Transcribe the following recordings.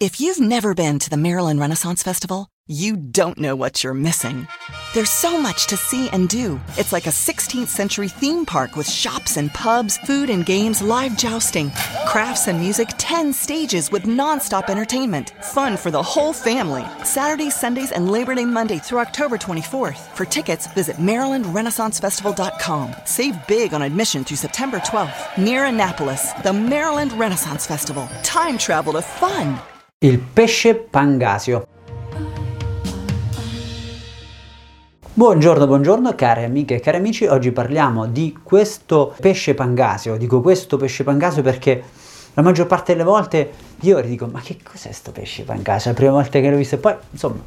If you've never been to the Maryland Renaissance Festival, you don't know what you're missing. There's so much to see and do. It's like a 16th century theme park with shops and pubs, food and games, live jousting, crafts and music, 10 stages with nonstop entertainment. Fun for the whole family. Saturdays, Sundays, and Labor Day Monday through October 24th. For tickets, visit MarylandRenaissanceFestival.com. Save big on admission through September 12th. Near Annapolis, the Maryland Renaissance Festival. Time travel to fun. Il pesce pangasio. Buongiorno, buongiorno care amiche e cari amici, oggi parliamo di questo pesce pangasio, dico questo pesce pangasio perché la maggior parte delle volte io dico ma che cos'è questo pesce pangasio? La prima volta che l'ho visto e poi insomma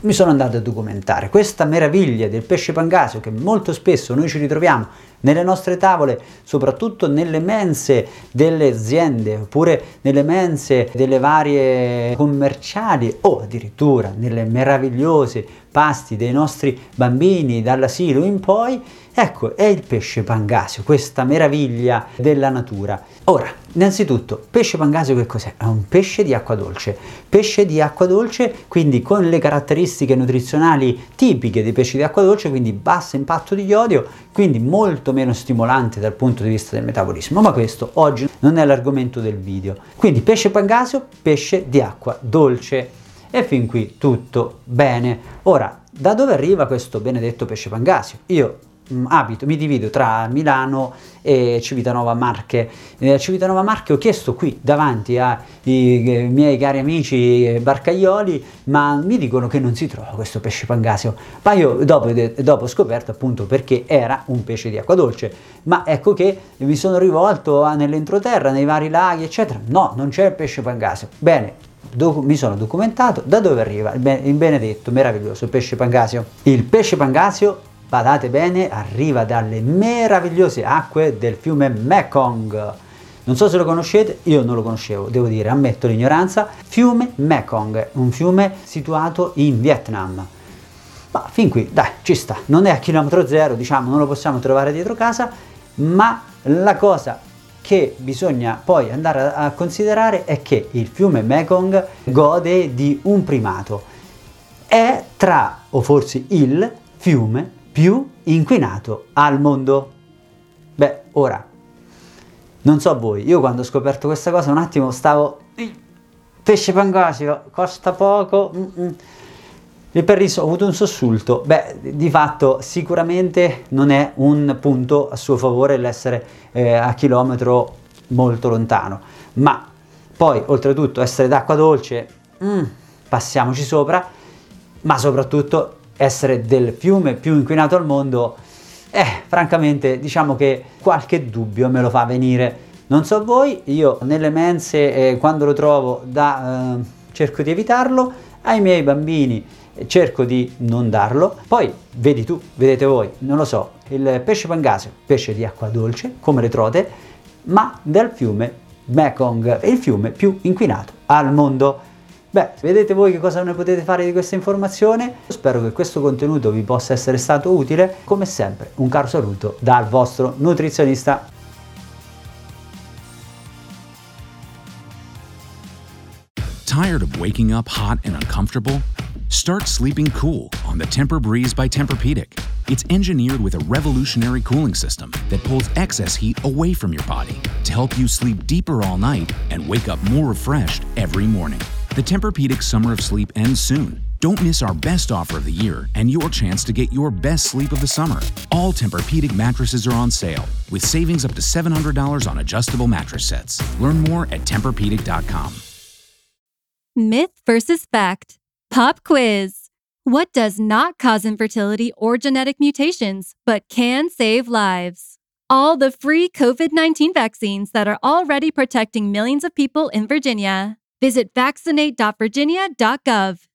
mi sono andato a documentare. Questa meraviglia del pesce pangasio che molto spesso noi ci ritroviamo nelle nostre tavole, soprattutto nelle mense delle aziende oppure nelle mense delle varie commerciali o addirittura nelle meravigliose pasti dei nostri bambini dall'asilo in poi, ecco, è il pesce pangasio, questa meraviglia della natura. Ora, innanzitutto, pesce pangasio che cos'è? È un pesce di acqua dolce. Pesce di acqua dolce, quindi con le caratteristiche nutrizionali tipiche dei pesci di acqua dolce, quindi basso impatto di iodio, quindi molto meno stimolante dal punto di vista del metabolismo. Ma questo oggi non è l'argomento del video. Quindi pesce pangasio, pesce di acqua dolce. E fin qui tutto bene. Ora, da dove arriva questo benedetto pesce pangasio? Io abito, mi divido tra Milano e Civitanova Marche. Eh, Civitanova Marche ho chiesto qui davanti ai eh, miei cari amici barcaioli, ma mi dicono che non si trova questo pesce pangasio. Ma io dopo, dopo ho scoperto appunto perché era un pesce di acqua dolce. Ma ecco che mi sono rivolto a, nell'entroterra, nei vari laghi, eccetera. No, non c'è il pesce pangasio. Bene, mi sono documentato da dove arriva il benedetto, meraviglioso pesce pangasio. Il pesce pangasio, badate bene, arriva dalle meravigliose acque del fiume Mekong. Non so se lo conoscete, io non lo conoscevo, devo dire, ammetto l'ignoranza. Fiume Mekong, un fiume situato in Vietnam. Ma fin qui, dai, ci sta. Non è a chilometro zero, diciamo, non lo possiamo trovare dietro casa, ma la cosa che bisogna poi andare a, considerare è che il fiume Mekong gode di un primato. È tra, o forse il, fiume più inquinato al mondo. Beh, ora, non so voi, io quando ho scoperto questa cosa un attimo stavo... Pesce pangasio, costa poco... Mm-mm. Il perriso ho avuto un sussulto. Beh, di fatto sicuramente non è un punto a suo favore l'essere eh, a chilometro molto lontano, ma poi oltretutto essere d'acqua dolce, mm, passiamoci sopra, ma soprattutto essere del fiume più inquinato al mondo, eh, francamente diciamo che qualche dubbio me lo fa venire. Non so voi, io nelle mense eh, quando lo trovo da, eh, cerco di evitarlo, ai miei bambini cerco di non darlo. Poi vedi tu, vedete voi, non lo so, il pesce pangasio, pesce di acqua dolce, come le trote, ma del fiume Mekong, il fiume più inquinato al mondo. Beh, vedete voi che cosa ne potete fare di questa informazione? Spero che questo contenuto vi possa essere stato utile. Come sempre, un caro saluto dal vostro nutrizionista. Tired of waking up hot and uncomfortable? Start sleeping cool on the Temper Breeze by Tempur-Pedic. It's engineered with a revolutionary cooling system that pulls excess heat away from your body to help you sleep deeper all night and wake up more refreshed every morning. The Tempur-Pedic Summer of Sleep ends soon. Don't miss our best offer of the year and your chance to get your best sleep of the summer. All Tempur-Pedic mattresses are on sale with savings up to $700 on adjustable mattress sets. Learn more at TempurPedic.com. Myth versus fact. Pop quiz. What does not cause infertility or genetic mutations, but can save lives? All the free COVID 19 vaccines that are already protecting millions of people in Virginia. Visit vaccinate.virginia.gov.